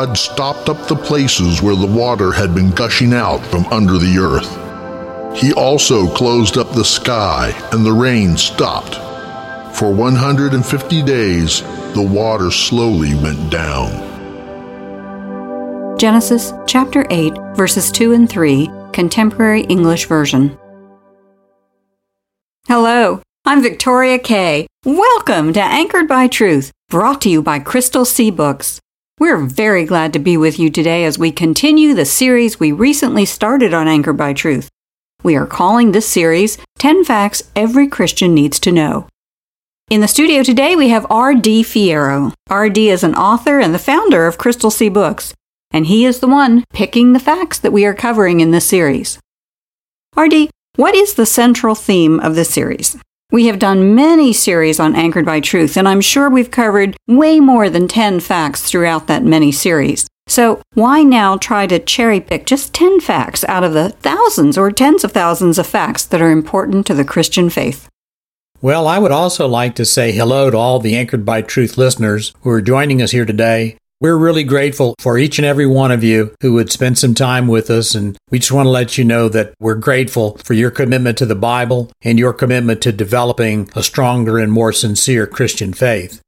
God stopped up the places where the water had been gushing out from under the earth. He also closed up the sky, and the rain stopped. For 150 days, the water slowly went down. Genesis chapter 8, verses 2 and 3, Contemporary English Version. Hello, I'm Victoria Kay. Welcome to Anchored by Truth, brought to you by Crystal Sea Books. We're very glad to be with you today as we continue the series we recently started on Anchor by Truth. We are calling this series 10 Facts Every Christian Needs to Know. In the studio today, we have R.D. Fierro. R.D. is an author and the founder of Crystal Sea Books, and he is the one picking the facts that we are covering in this series. R.D., what is the central theme of this series? We have done many series on Anchored by Truth, and I'm sure we've covered way more than 10 facts throughout that many series. So, why now try to cherry pick just 10 facts out of the thousands or tens of thousands of facts that are important to the Christian faith? Well, I would also like to say hello to all the Anchored by Truth listeners who are joining us here today. We're really grateful for each and every one of you who would spend some time with us. And we just want to let you know that we're grateful for your commitment to the Bible and your commitment to developing a stronger and more sincere Christian faith.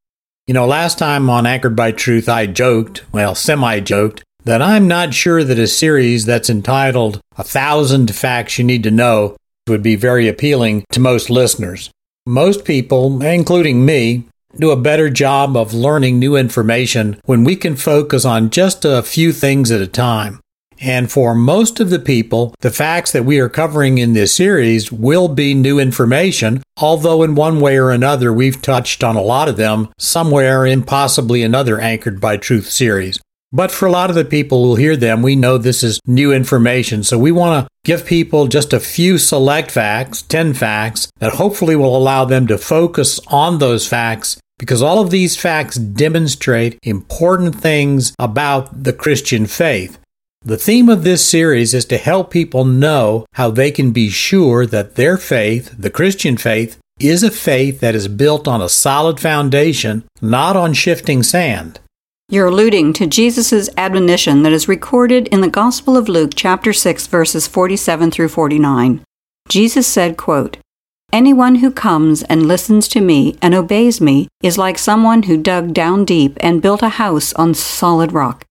You know, last time on Anchored by Truth, I joked, well, semi joked, that I'm not sure that a series that's entitled A Thousand Facts You Need to Know would be very appealing to most listeners. Most people, including me, do a better job of learning new information when we can focus on just a few things at a time. And for most of the people, the facts that we are covering in this series will be new information, although in one way or another we've touched on a lot of them somewhere in possibly another Anchored by Truth series. But for a lot of the people who hear them, we know this is new information. So we want to give people just a few select facts, 10 facts, that hopefully will allow them to focus on those facts because all of these facts demonstrate important things about the Christian faith. The theme of this series is to help people know how they can be sure that their faith, the Christian faith, is a faith that is built on a solid foundation, not on shifting sand. You're alluding to Jesus' admonition that is recorded in the Gospel of Luke chapter 6 verses 47 through 49. Jesus said, quote, Anyone who comes and listens to me and obeys me is like someone who dug down deep and built a house on solid rock.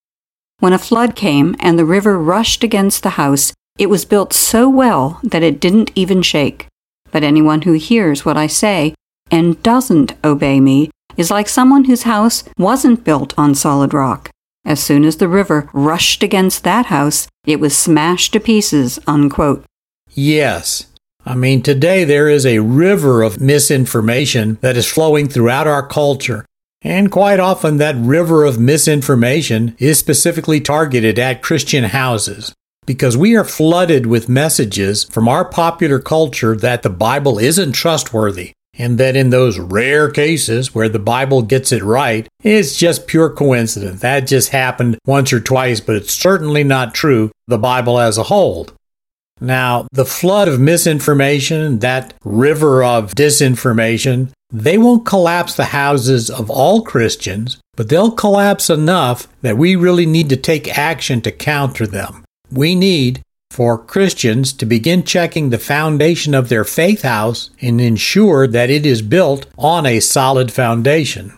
When a flood came and the river rushed against the house, it was built so well that it didn't even shake. But anyone who hears what I say and doesn't obey me is like someone whose house wasn't built on solid rock. As soon as the river rushed against that house, it was smashed to pieces. Unquote. Yes, I mean, today there is a river of misinformation that is flowing throughout our culture. And quite often, that river of misinformation is specifically targeted at Christian houses. Because we are flooded with messages from our popular culture that the Bible isn't trustworthy, and that in those rare cases where the Bible gets it right, it's just pure coincidence. That just happened once or twice, but it's certainly not true, the Bible as a whole. Now, the flood of misinformation, that river of disinformation, they won't collapse the houses of all Christians, but they'll collapse enough that we really need to take action to counter them. We need for Christians to begin checking the foundation of their faith house and ensure that it is built on a solid foundation.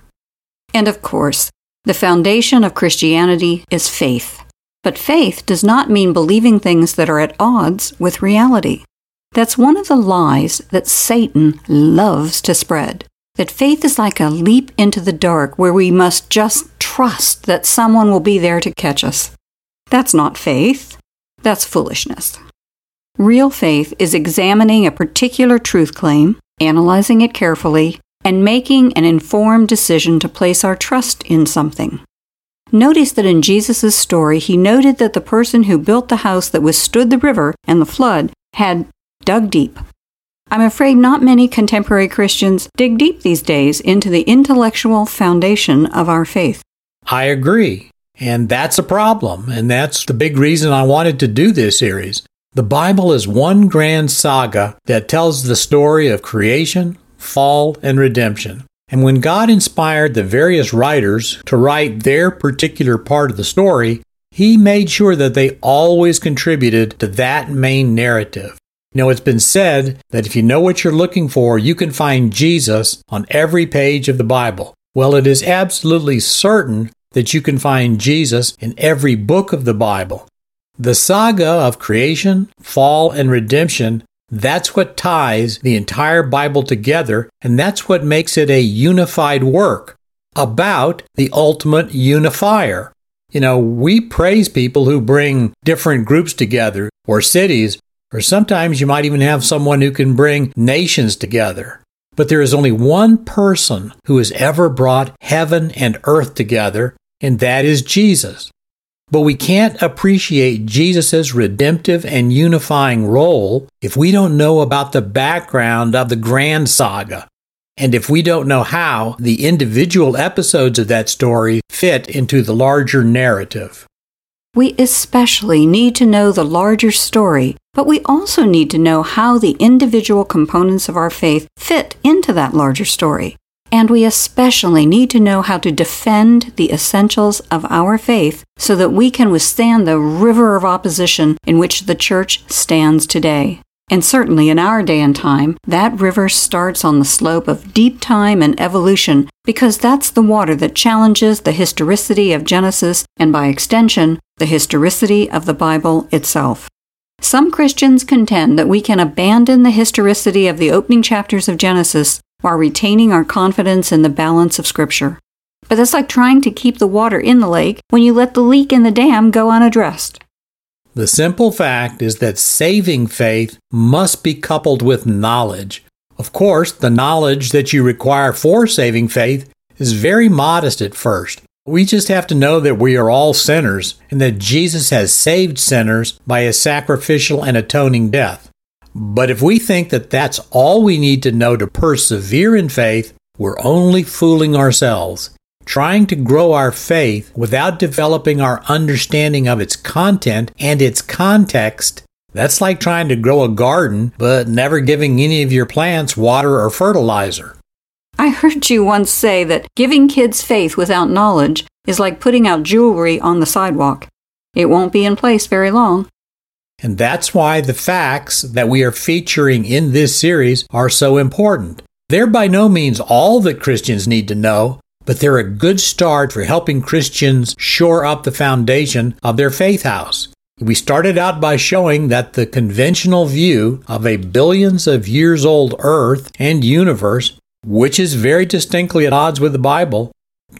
And of course, the foundation of Christianity is faith. But faith does not mean believing things that are at odds with reality. That's one of the lies that Satan loves to spread. That faith is like a leap into the dark where we must just trust that someone will be there to catch us. That's not faith. That's foolishness. Real faith is examining a particular truth claim, analyzing it carefully, and making an informed decision to place our trust in something. Notice that in Jesus' story, he noted that the person who built the house that withstood the river and the flood had dug deep. I'm afraid not many contemporary Christians dig deep these days into the intellectual foundation of our faith. I agree. And that's a problem. And that's the big reason I wanted to do this series. The Bible is one grand saga that tells the story of creation, fall, and redemption. And when God inspired the various writers to write their particular part of the story, He made sure that they always contributed to that main narrative. You know, it's been said that if you know what you're looking for, you can find Jesus on every page of the Bible. Well, it is absolutely certain that you can find Jesus in every book of the Bible. The saga of creation, fall, and redemption, that's what ties the entire Bible together, and that's what makes it a unified work about the ultimate unifier. You know, we praise people who bring different groups together, or cities, or sometimes you might even have someone who can bring nations together. But there is only one person who has ever brought heaven and earth together, and that is Jesus. But we can't appreciate Jesus' redemptive and unifying role if we don't know about the background of the grand saga, and if we don't know how the individual episodes of that story fit into the larger narrative. We especially need to know the larger story, but we also need to know how the individual components of our faith fit into that larger story. And we especially need to know how to defend the essentials of our faith so that we can withstand the river of opposition in which the church stands today. And certainly in our day and time, that river starts on the slope of deep time and evolution because that's the water that challenges the historicity of Genesis and by extension, the historicity of the Bible itself. Some Christians contend that we can abandon the historicity of the opening chapters of Genesis while retaining our confidence in the balance of Scripture. But that's like trying to keep the water in the lake when you let the leak in the dam go unaddressed. The simple fact is that saving faith must be coupled with knowledge. Of course, the knowledge that you require for saving faith is very modest at first. We just have to know that we are all sinners and that Jesus has saved sinners by his sacrificial and atoning death. But if we think that that's all we need to know to persevere in faith, we're only fooling ourselves. Trying to grow our faith without developing our understanding of its content and its context, that's like trying to grow a garden but never giving any of your plants water or fertilizer. I heard you once say that giving kids faith without knowledge is like putting out jewelry on the sidewalk. It won't be in place very long. And that's why the facts that we are featuring in this series are so important. They're by no means all that Christians need to know, but they're a good start for helping Christians shore up the foundation of their faith house. We started out by showing that the conventional view of a billions of years old earth and universe, which is very distinctly at odds with the Bible,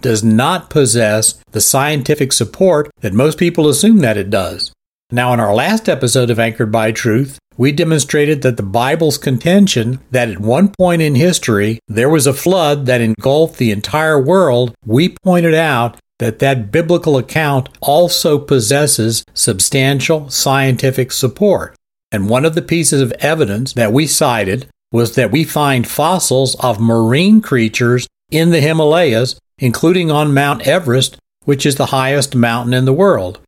does not possess the scientific support that most people assume that it does. Now, in our last episode of Anchored by Truth, we demonstrated that the Bible's contention that at one point in history there was a flood that engulfed the entire world, we pointed out that that biblical account also possesses substantial scientific support. And one of the pieces of evidence that we cited was that we find fossils of marine creatures in the Himalayas, including on Mount Everest, which is the highest mountain in the world.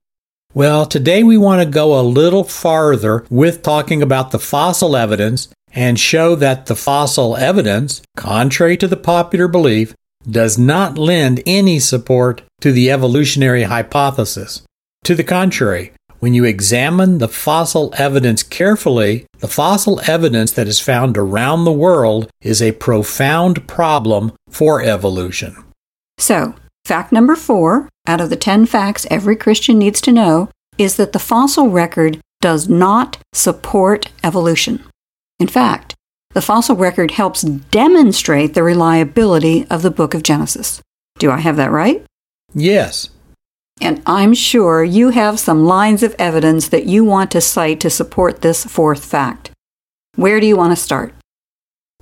Well, today we want to go a little farther with talking about the fossil evidence and show that the fossil evidence, contrary to the popular belief, does not lend any support to the evolutionary hypothesis. To the contrary, when you examine the fossil evidence carefully, the fossil evidence that is found around the world is a profound problem for evolution. So, Fact number four, out of the 10 facts every Christian needs to know, is that the fossil record does not support evolution. In fact, the fossil record helps demonstrate the reliability of the book of Genesis. Do I have that right? Yes. And I'm sure you have some lines of evidence that you want to cite to support this fourth fact. Where do you want to start?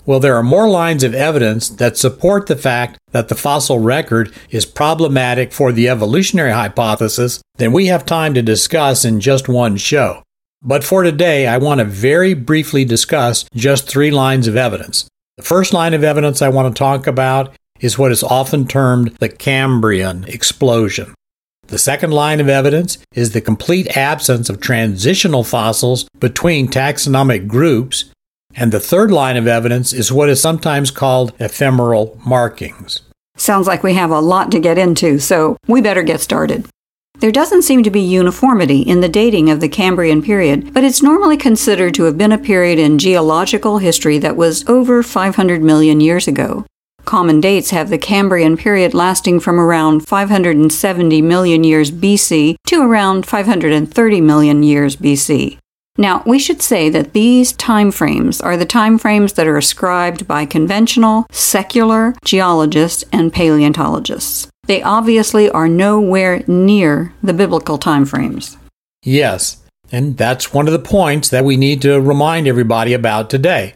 Well, there are more lines of evidence that support the fact that the fossil record is problematic for the evolutionary hypothesis than we have time to discuss in just one show. But for today, I want to very briefly discuss just three lines of evidence. The first line of evidence I want to talk about is what is often termed the Cambrian explosion. The second line of evidence is the complete absence of transitional fossils between taxonomic groups and the third line of evidence is what is sometimes called ephemeral markings. Sounds like we have a lot to get into, so we better get started. There doesn't seem to be uniformity in the dating of the Cambrian period, but it's normally considered to have been a period in geological history that was over 500 million years ago. Common dates have the Cambrian period lasting from around 570 million years BC to around 530 million years BC. Now, we should say that these time frames are the time frames that are ascribed by conventional, secular geologists and paleontologists. They obviously are nowhere near the biblical time frames. Yes, and that's one of the points that we need to remind everybody about today.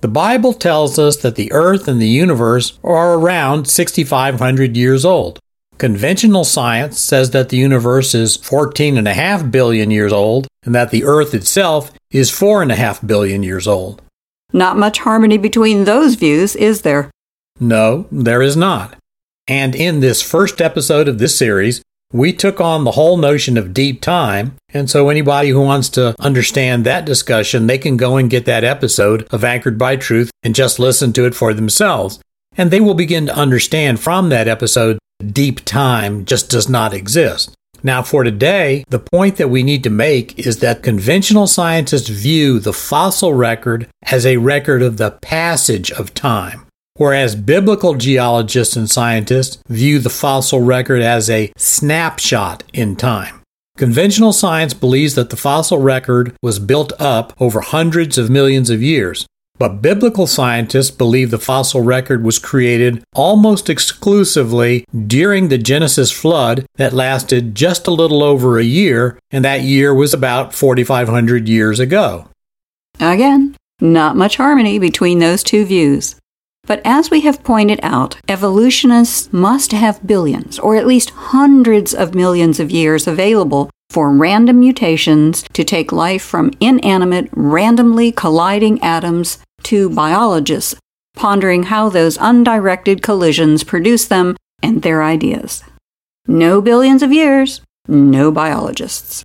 The Bible tells us that the earth and the universe are around 6,500 years old. Conventional science says that the universe is 14.5 billion years old and that the Earth itself is 4.5 billion years old. Not much harmony between those views, is there? No, there is not. And in this first episode of this series, we took on the whole notion of deep time. And so, anybody who wants to understand that discussion, they can go and get that episode of Anchored by Truth and just listen to it for themselves. And they will begin to understand from that episode deep time just does not exist. Now, for today, the point that we need to make is that conventional scientists view the fossil record as a record of the passage of time, whereas biblical geologists and scientists view the fossil record as a snapshot in time. Conventional science believes that the fossil record was built up over hundreds of millions of years, but biblical scientists believe the fossil record was created almost exclusively during the Genesis flood that lasted just a little over a year, and that year was about 4,500 years ago. Again, not much harmony between those two views. But as we have pointed out, evolutionists must have billions, or at least hundreds of millions of years available for random mutations to take life from inanimate, randomly colliding atoms to biologists, pondering how those undirected collisions produce them and their ideas. No billions of years, no biologists.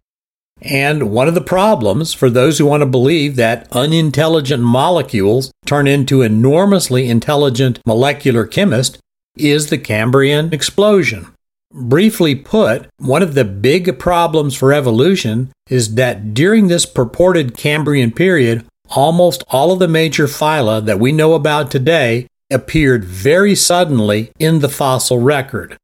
And one of the problems for those who want to believe that unintelligent molecules turn into enormously intelligent molecular chemists is the Cambrian explosion. Briefly put, one of the big problems for evolution is that during this purported Cambrian period, almost all of the major phyla that we know about today appeared very suddenly in the fossil record.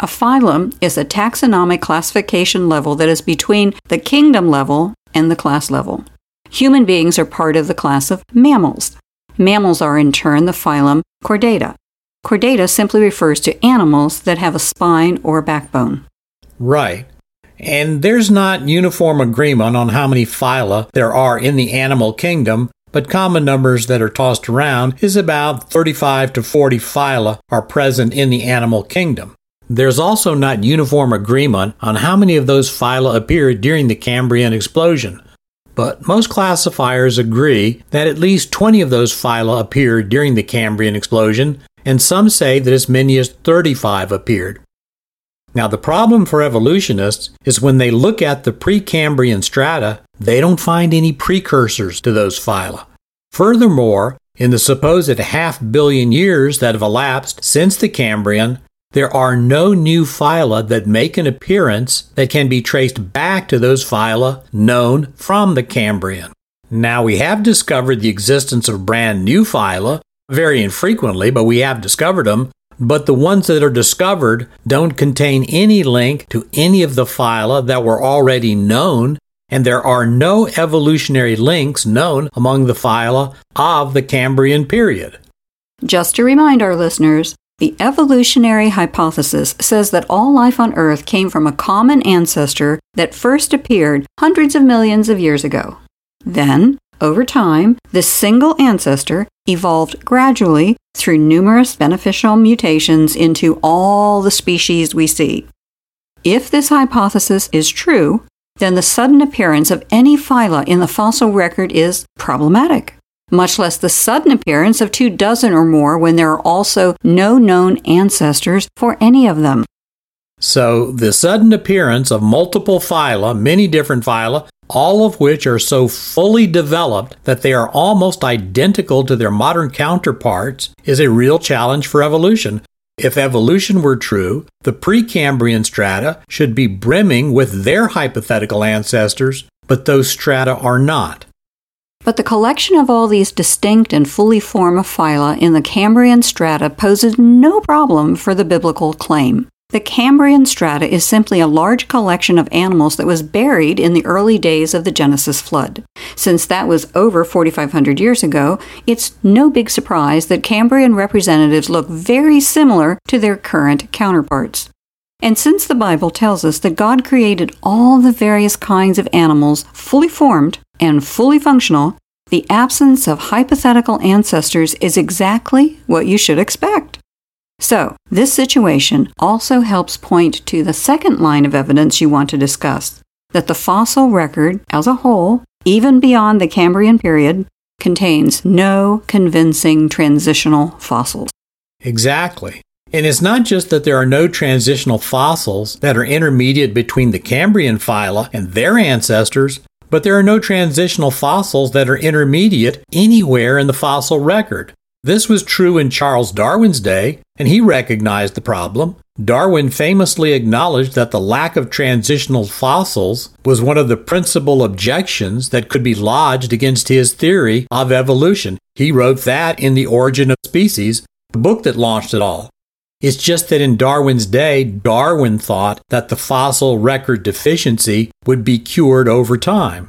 A phylum is a taxonomic classification level that is between the kingdom level and the class level. Human beings are part of the class of mammals. Mammals are in turn the phylum Chordata. Chordata simply refers to animals that have a spine or backbone. Right. And there's not uniform agreement on how many phyla there are in the animal kingdom, but common numbers that are tossed around is about 35 to 40 phyla are present in the animal kingdom. There's also not uniform agreement on how many of those phyla appeared during the Cambrian explosion, but most classifiers agree that at least 20 of those phyla appeared during the Cambrian explosion, and some say that as many as 35 appeared. Now, the problem for evolutionists is when they look at the Precambrian strata, they don't find any precursors to those phyla. Furthermore, in the supposed half billion years that have elapsed since the Cambrian, there are no new phyla that make an appearance that can be traced back to those phyla known from the Cambrian. Now, we have discovered the existence of brand new phyla, very infrequently, but we have discovered them, but the ones that are discovered don't contain any link to any of the phyla that were already known, and there are no evolutionary links known among the phyla of the Cambrian period. Just to remind our listeners, the evolutionary hypothesis says that all life on Earth came from a common ancestor that first appeared hundreds of millions of years ago. Then, over time, this single ancestor evolved gradually through numerous beneficial mutations into all the species we see. If this hypothesis is true, then the sudden appearance of any phyla in the fossil record is problematic, much less the sudden appearance of two dozen or more when there are also no known ancestors for any of them. So, the sudden appearance of multiple phyla, many different phyla, all of which are so fully developed that they are almost identical to their modern counterparts, is a real challenge for evolution. If evolution were true, the Precambrian strata should be brimming with their hypothetical ancestors, but those strata are not. But the collection of all these distinct and fully formed phyla in the Cambrian strata poses no problem for the biblical claim. The Cambrian strata is simply a large collection of animals that was buried in the early days of the Genesis flood. Since that was over 4,500 years ago, it's no big surprise that Cambrian representatives look very similar to their current counterparts. And since the Bible tells us that God created all the various kinds of animals fully formed and fully functional, the absence of hypothetical ancestors is exactly what you should expect. So, this situation also helps point to the second line of evidence you want to discuss that the fossil record as a whole, even beyond the Cambrian period, contains no convincing transitional fossils. Exactly. And it's not just that there are no transitional fossils that are intermediate between the Cambrian phyla and their ancestors, but there are no transitional fossils that are intermediate anywhere in the fossil record. This was true in Charles Darwin's day, and he recognized the problem. Darwin famously acknowledged that the lack of transitional fossils was one of the principal objections that could be lodged against his theory of evolution. He wrote that in The Origin of Species, the book that launched it all. It's just that in Darwin's day, Darwin thought that the fossil record deficiency would be cured over time.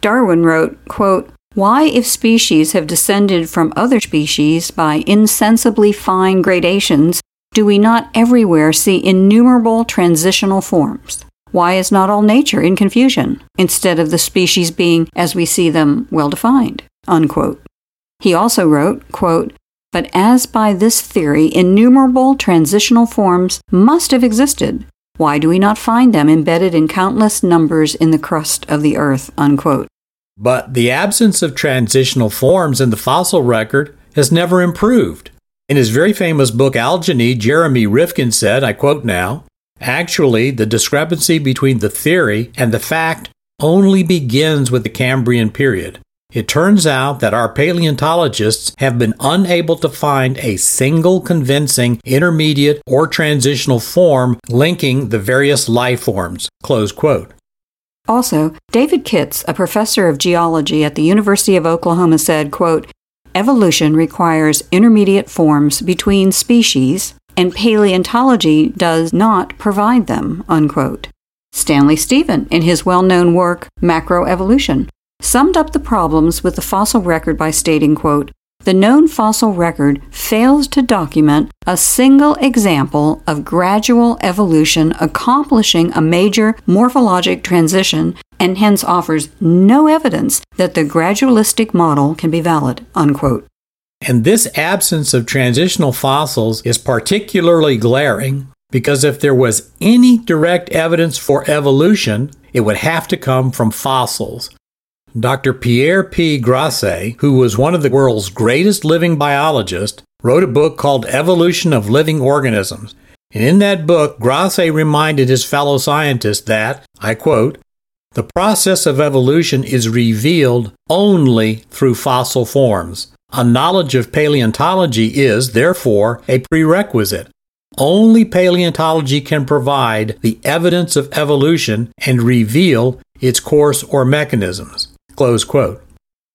Darwin wrote, quote, why, if species have descended from other species by insensibly fine gradations, do we not everywhere see innumerable transitional forms? Why is not all nature in confusion, instead of the species being, as we see them, well defined? Unquote. He also wrote, quote, But as by this theory innumerable transitional forms must have existed, why do we not find them embedded in countless numbers in the crust of the earth? Unquote. But the absence of transitional forms in the fossil record has never improved. In his very famous book Algeny, Jeremy Rifkin said, I quote now, Actually, the discrepancy between the theory and the fact only begins with the Cambrian period. It turns out that our paleontologists have been unable to find a single convincing intermediate or transitional form linking the various life forms. Close quote. Also, David Kitts, a professor of geology at the University of Oklahoma, said, quote, Evolution requires intermediate forms between species, and paleontology does not provide them. Unquote. Stanley Steven, in his well known work Macroevolution, summed up the problems with the fossil record by stating, quote, the known fossil record fails to document a single example of gradual evolution accomplishing a major morphologic transition and hence offers no evidence that the gradualistic model can be valid. Unquote. And this absence of transitional fossils is particularly glaring because if there was any direct evidence for evolution, it would have to come from fossils. Dr. Pierre P. Grasse, who was one of the world's greatest living biologists, wrote a book called Evolution of Living Organisms. And in that book, Grasse reminded his fellow scientists that, I quote, the process of evolution is revealed only through fossil forms. A knowledge of paleontology is, therefore, a prerequisite. Only paleontology can provide the evidence of evolution and reveal its course or mechanisms. Close quote.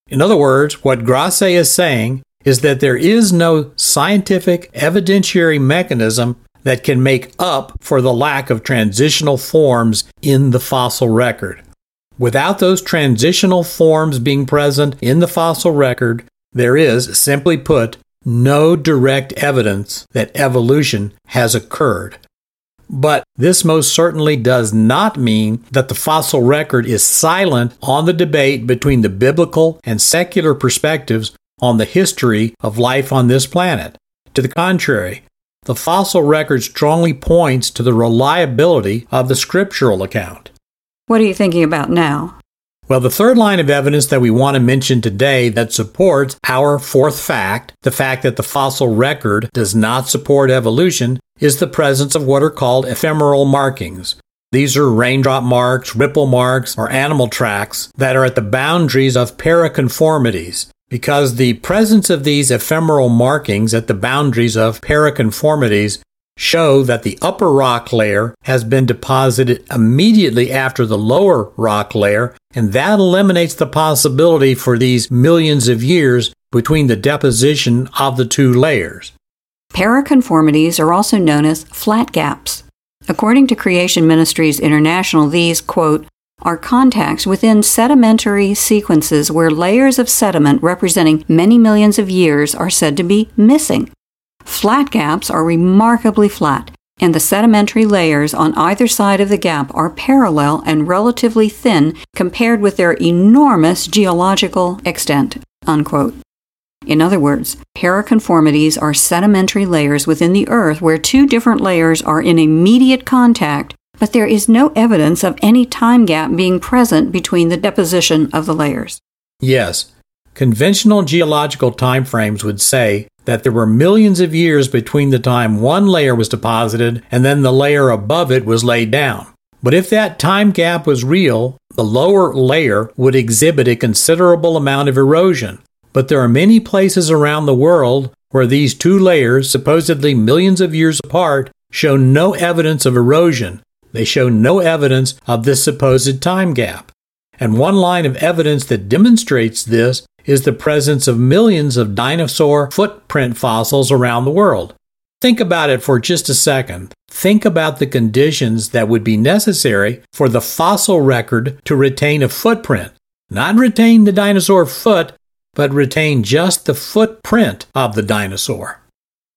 In other words, what Grosse is saying is that there is no scientific evidentiary mechanism that can make up for the lack of transitional forms in the fossil record. Without those transitional forms being present in the fossil record, there is, simply put, no direct evidence that evolution has occurred. But this most certainly does not mean that the fossil record is silent on the debate between the biblical and secular perspectives on the history of life on this planet. To the contrary, the fossil record strongly points to the reliability of the scriptural account. What are you thinking about now? Well, the third line of evidence that we want to mention today that supports our fourth fact, the fact that the fossil record does not support evolution, is the presence of what are called ephemeral markings. These are raindrop marks, ripple marks, or animal tracks that are at the boundaries of paraconformities. Because the presence of these ephemeral markings at the boundaries of paraconformities show that the upper rock layer has been deposited immediately after the lower rock layer, and that eliminates the possibility for these millions of years between the deposition of the two layers. Paraconformities are also known as flat gaps. According to Creation Ministries International, these, quote, are contacts within sedimentary sequences where layers of sediment representing many millions of years are said to be missing. Flat gaps are remarkably flat, and the sedimentary layers on either side of the gap are parallel and relatively thin compared with their enormous geological extent. Unquote. In other words, paraconformities are sedimentary layers within the Earth where two different layers are in immediate contact, but there is no evidence of any time gap being present between the deposition of the layers. Yes, conventional geological timeframes would say that there were millions of years between the time one layer was deposited and then the layer above it was laid down. But if that time gap was real, the lower layer would exhibit a considerable amount of erosion, but there are many places around the world where these two layers, supposedly millions of years apart, show no evidence of erosion. They show no evidence of this supposed time gap. And one line of evidence that demonstrates this is the presence of millions of dinosaur footprint fossils around the world. Think about it for just a second. Think about the conditions that would be necessary for the fossil record to retain a footprint. Not retain the dinosaur foot, but retain just the footprint of the dinosaur.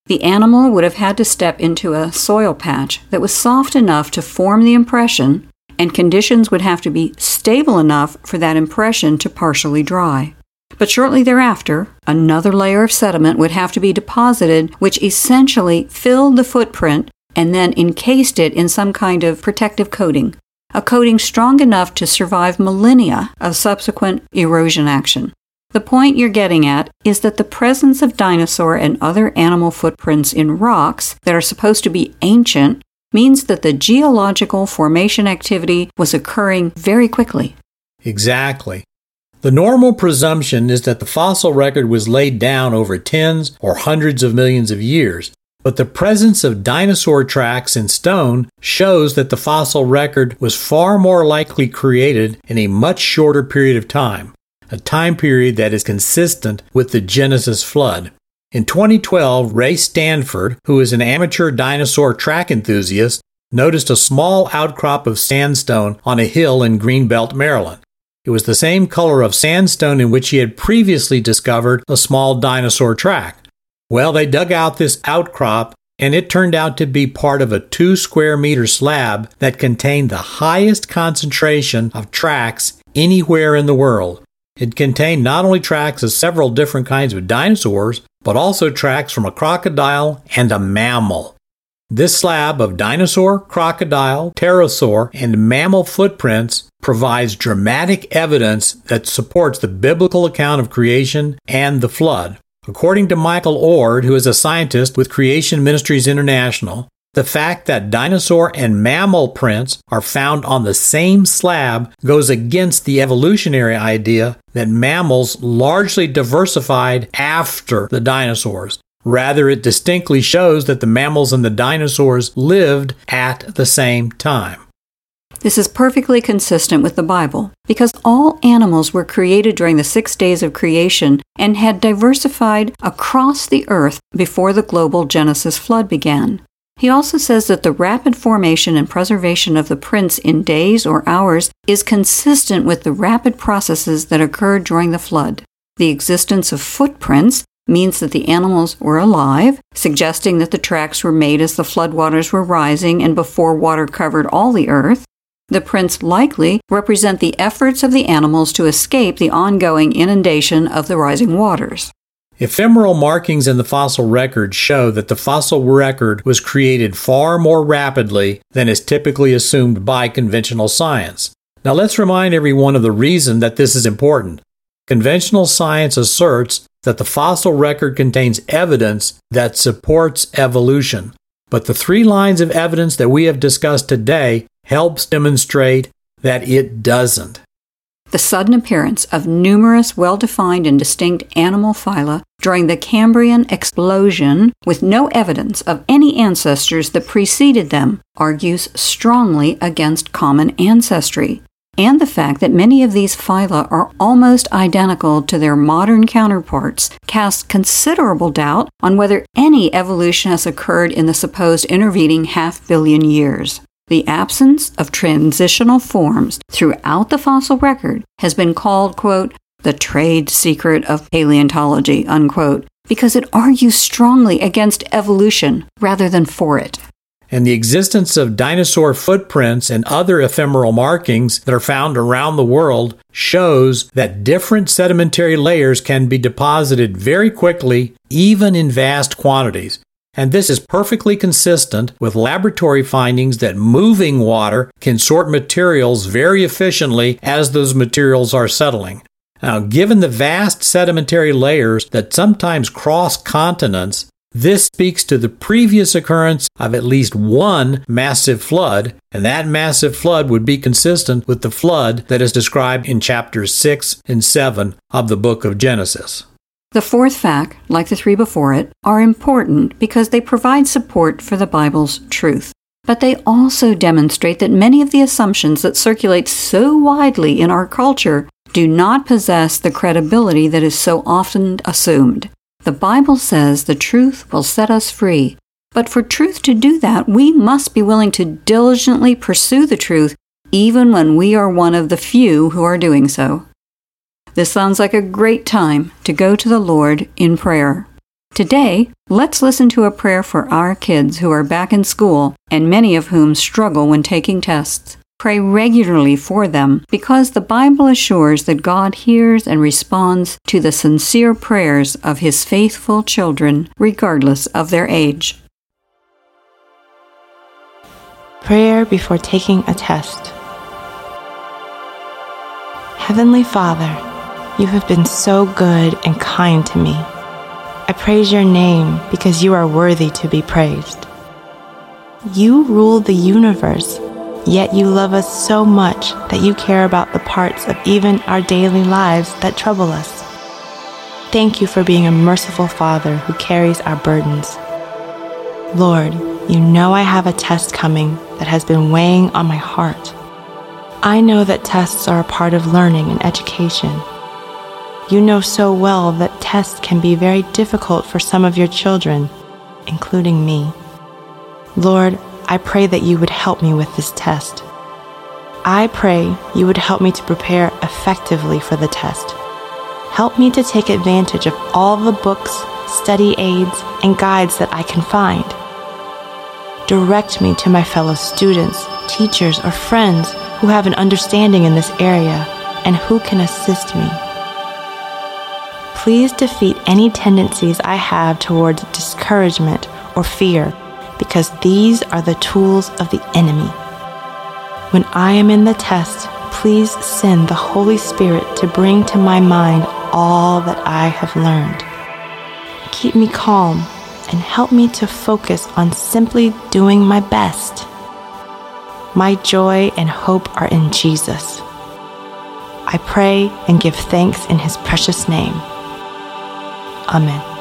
The animal would have had to step into a soil patch that was soft enough to form the impression, and conditions would have to be stable enough for that impression to partially dry. But shortly thereafter, another layer of sediment would have to be deposited, which essentially filled the footprint and then encased it in some kind of protective coating, a coating strong enough to survive millennia of subsequent erosion action. The point you're getting at is that the presence of dinosaur and other animal footprints in rocks that are supposed to be ancient means that the geological formation activity was occurring very quickly. Exactly. The normal presumption is that the fossil record was laid down over tens or hundreds of millions of years, but the presence of dinosaur tracks in stone shows that the fossil record was far more likely created in a much shorter period of time a time period that is consistent with the Genesis flood. In 2012, Ray Stanford, who is an amateur dinosaur track enthusiast, noticed a small outcrop of sandstone on a hill in Greenbelt, Maryland. It was the same color of sandstone in which he had previously discovered a small dinosaur track. Well, they dug out this outcrop and it turned out to be part of a two square meter slab that contained the highest concentration of tracks anywhere in the world. It contained not only tracks of several different kinds of dinosaurs, but also tracks from a crocodile and a mammal. This slab of dinosaur, crocodile, pterosaur, and mammal footprints provides dramatic evidence that supports the biblical account of creation and the flood. According to Michael Oard, who is a scientist with Creation Ministries International, the fact that dinosaur and mammal prints are found on the same slab goes against the evolutionary idea that mammals largely diversified after the dinosaurs. Rather, it distinctly shows that the mammals and the dinosaurs lived at the same time. This is perfectly consistent with the Bible because all animals were created during the six days of creation and had diversified across the earth before the global Genesis flood began. He also says that the rapid formation and preservation of the prints in days or hours is consistent with the rapid processes that occurred during the flood. The existence of footprints means that the animals were alive, suggesting that the tracks were made as the floodwaters were rising and before water covered all the earth. The prints likely represent the efforts of the animals to escape the ongoing inundation of the rising waters. Ephemeral markings in the fossil record show that the fossil record was created far more rapidly than is typically assumed by conventional science. Now let's remind everyone of the reason that this is important. Conventional science asserts that the fossil record contains evidence that supports evolution. But the three lines of evidence that we have discussed today helps demonstrate that it doesn't. The sudden appearance of numerous well defined and distinct animal phyla during the Cambrian explosion, with no evidence of any ancestors that preceded them, argues strongly against common ancestry and the fact that many of these phyla are almost identical to their modern counterparts casts considerable doubt on whether any evolution has occurred in the supposed intervening half billion years. The absence of transitional forms throughout the fossil record has been called, quote, the trade secret of paleontology, unquote, because it argues strongly against evolution rather than for it and the existence of dinosaur footprints and other ephemeral markings that are found around the world shows that different sedimentary layers can be deposited very quickly, even in vast quantities. And this is perfectly consistent with laboratory findings that moving water can sort materials very efficiently as those materials are settling. Now, given the vast sedimentary layers that sometimes cross continents, this speaks to the previous occurrence of at least one massive flood, and that massive flood would be consistent with the flood that is described in chapters 6 and 7 of the book of Genesis. The fourth fact, like the three before it, are important because they provide support for the Bible's truth. But they also demonstrate that many of the assumptions that circulate so widely in our culture do not possess the credibility that is so often assumed. The Bible says the truth will set us free. But for truth to do that, we must be willing to diligently pursue the truth, even when we are one of the few who are doing so. This sounds like a great time to go to the Lord in prayer. Today, let's listen to a prayer for our kids who are back in school and many of whom struggle when taking tests. Pray regularly for them because the Bible assures that God hears and responds to the sincere prayers of His faithful children, regardless of their age. Prayer before taking a test. Heavenly Father, you have been so good and kind to me. I praise your name because you are worthy to be praised. You rule the universe Yet you love us so much that you care about the parts of even our daily lives that trouble us. Thank you for being a merciful Father who carries our burdens. Lord, you know I have a test coming that has been weighing on my heart. I know that tests are a part of learning and education. You know so well that tests can be very difficult for some of your children, including me. Lord, I pray that you would help me with this test. I pray you would help me to prepare effectively for the test. Help me to take advantage of all the books, study aids, and guides that I can find. Direct me to my fellow students, teachers, or friends who have an understanding in this area and who can assist me. Please defeat any tendencies I have towards discouragement or fear because these are the tools of the enemy. When I am in the test, please send the Holy Spirit to bring to my mind all that I have learned. Keep me calm and help me to focus on simply doing my best. My joy and hope are in Jesus. I pray and give thanks in his precious name. Amen.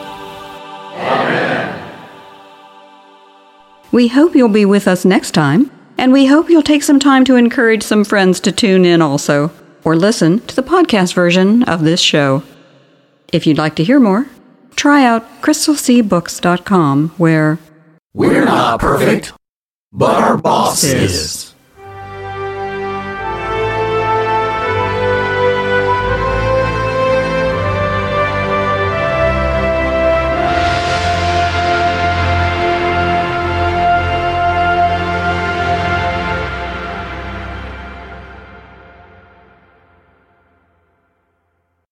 We hope you'll be with us next time, and we hope you'll take some time to encourage some friends to tune in also, or listen to the podcast version of this show. If you'd like to hear more, try out crystalseabooks.com, where we're not perfect, but our boss is.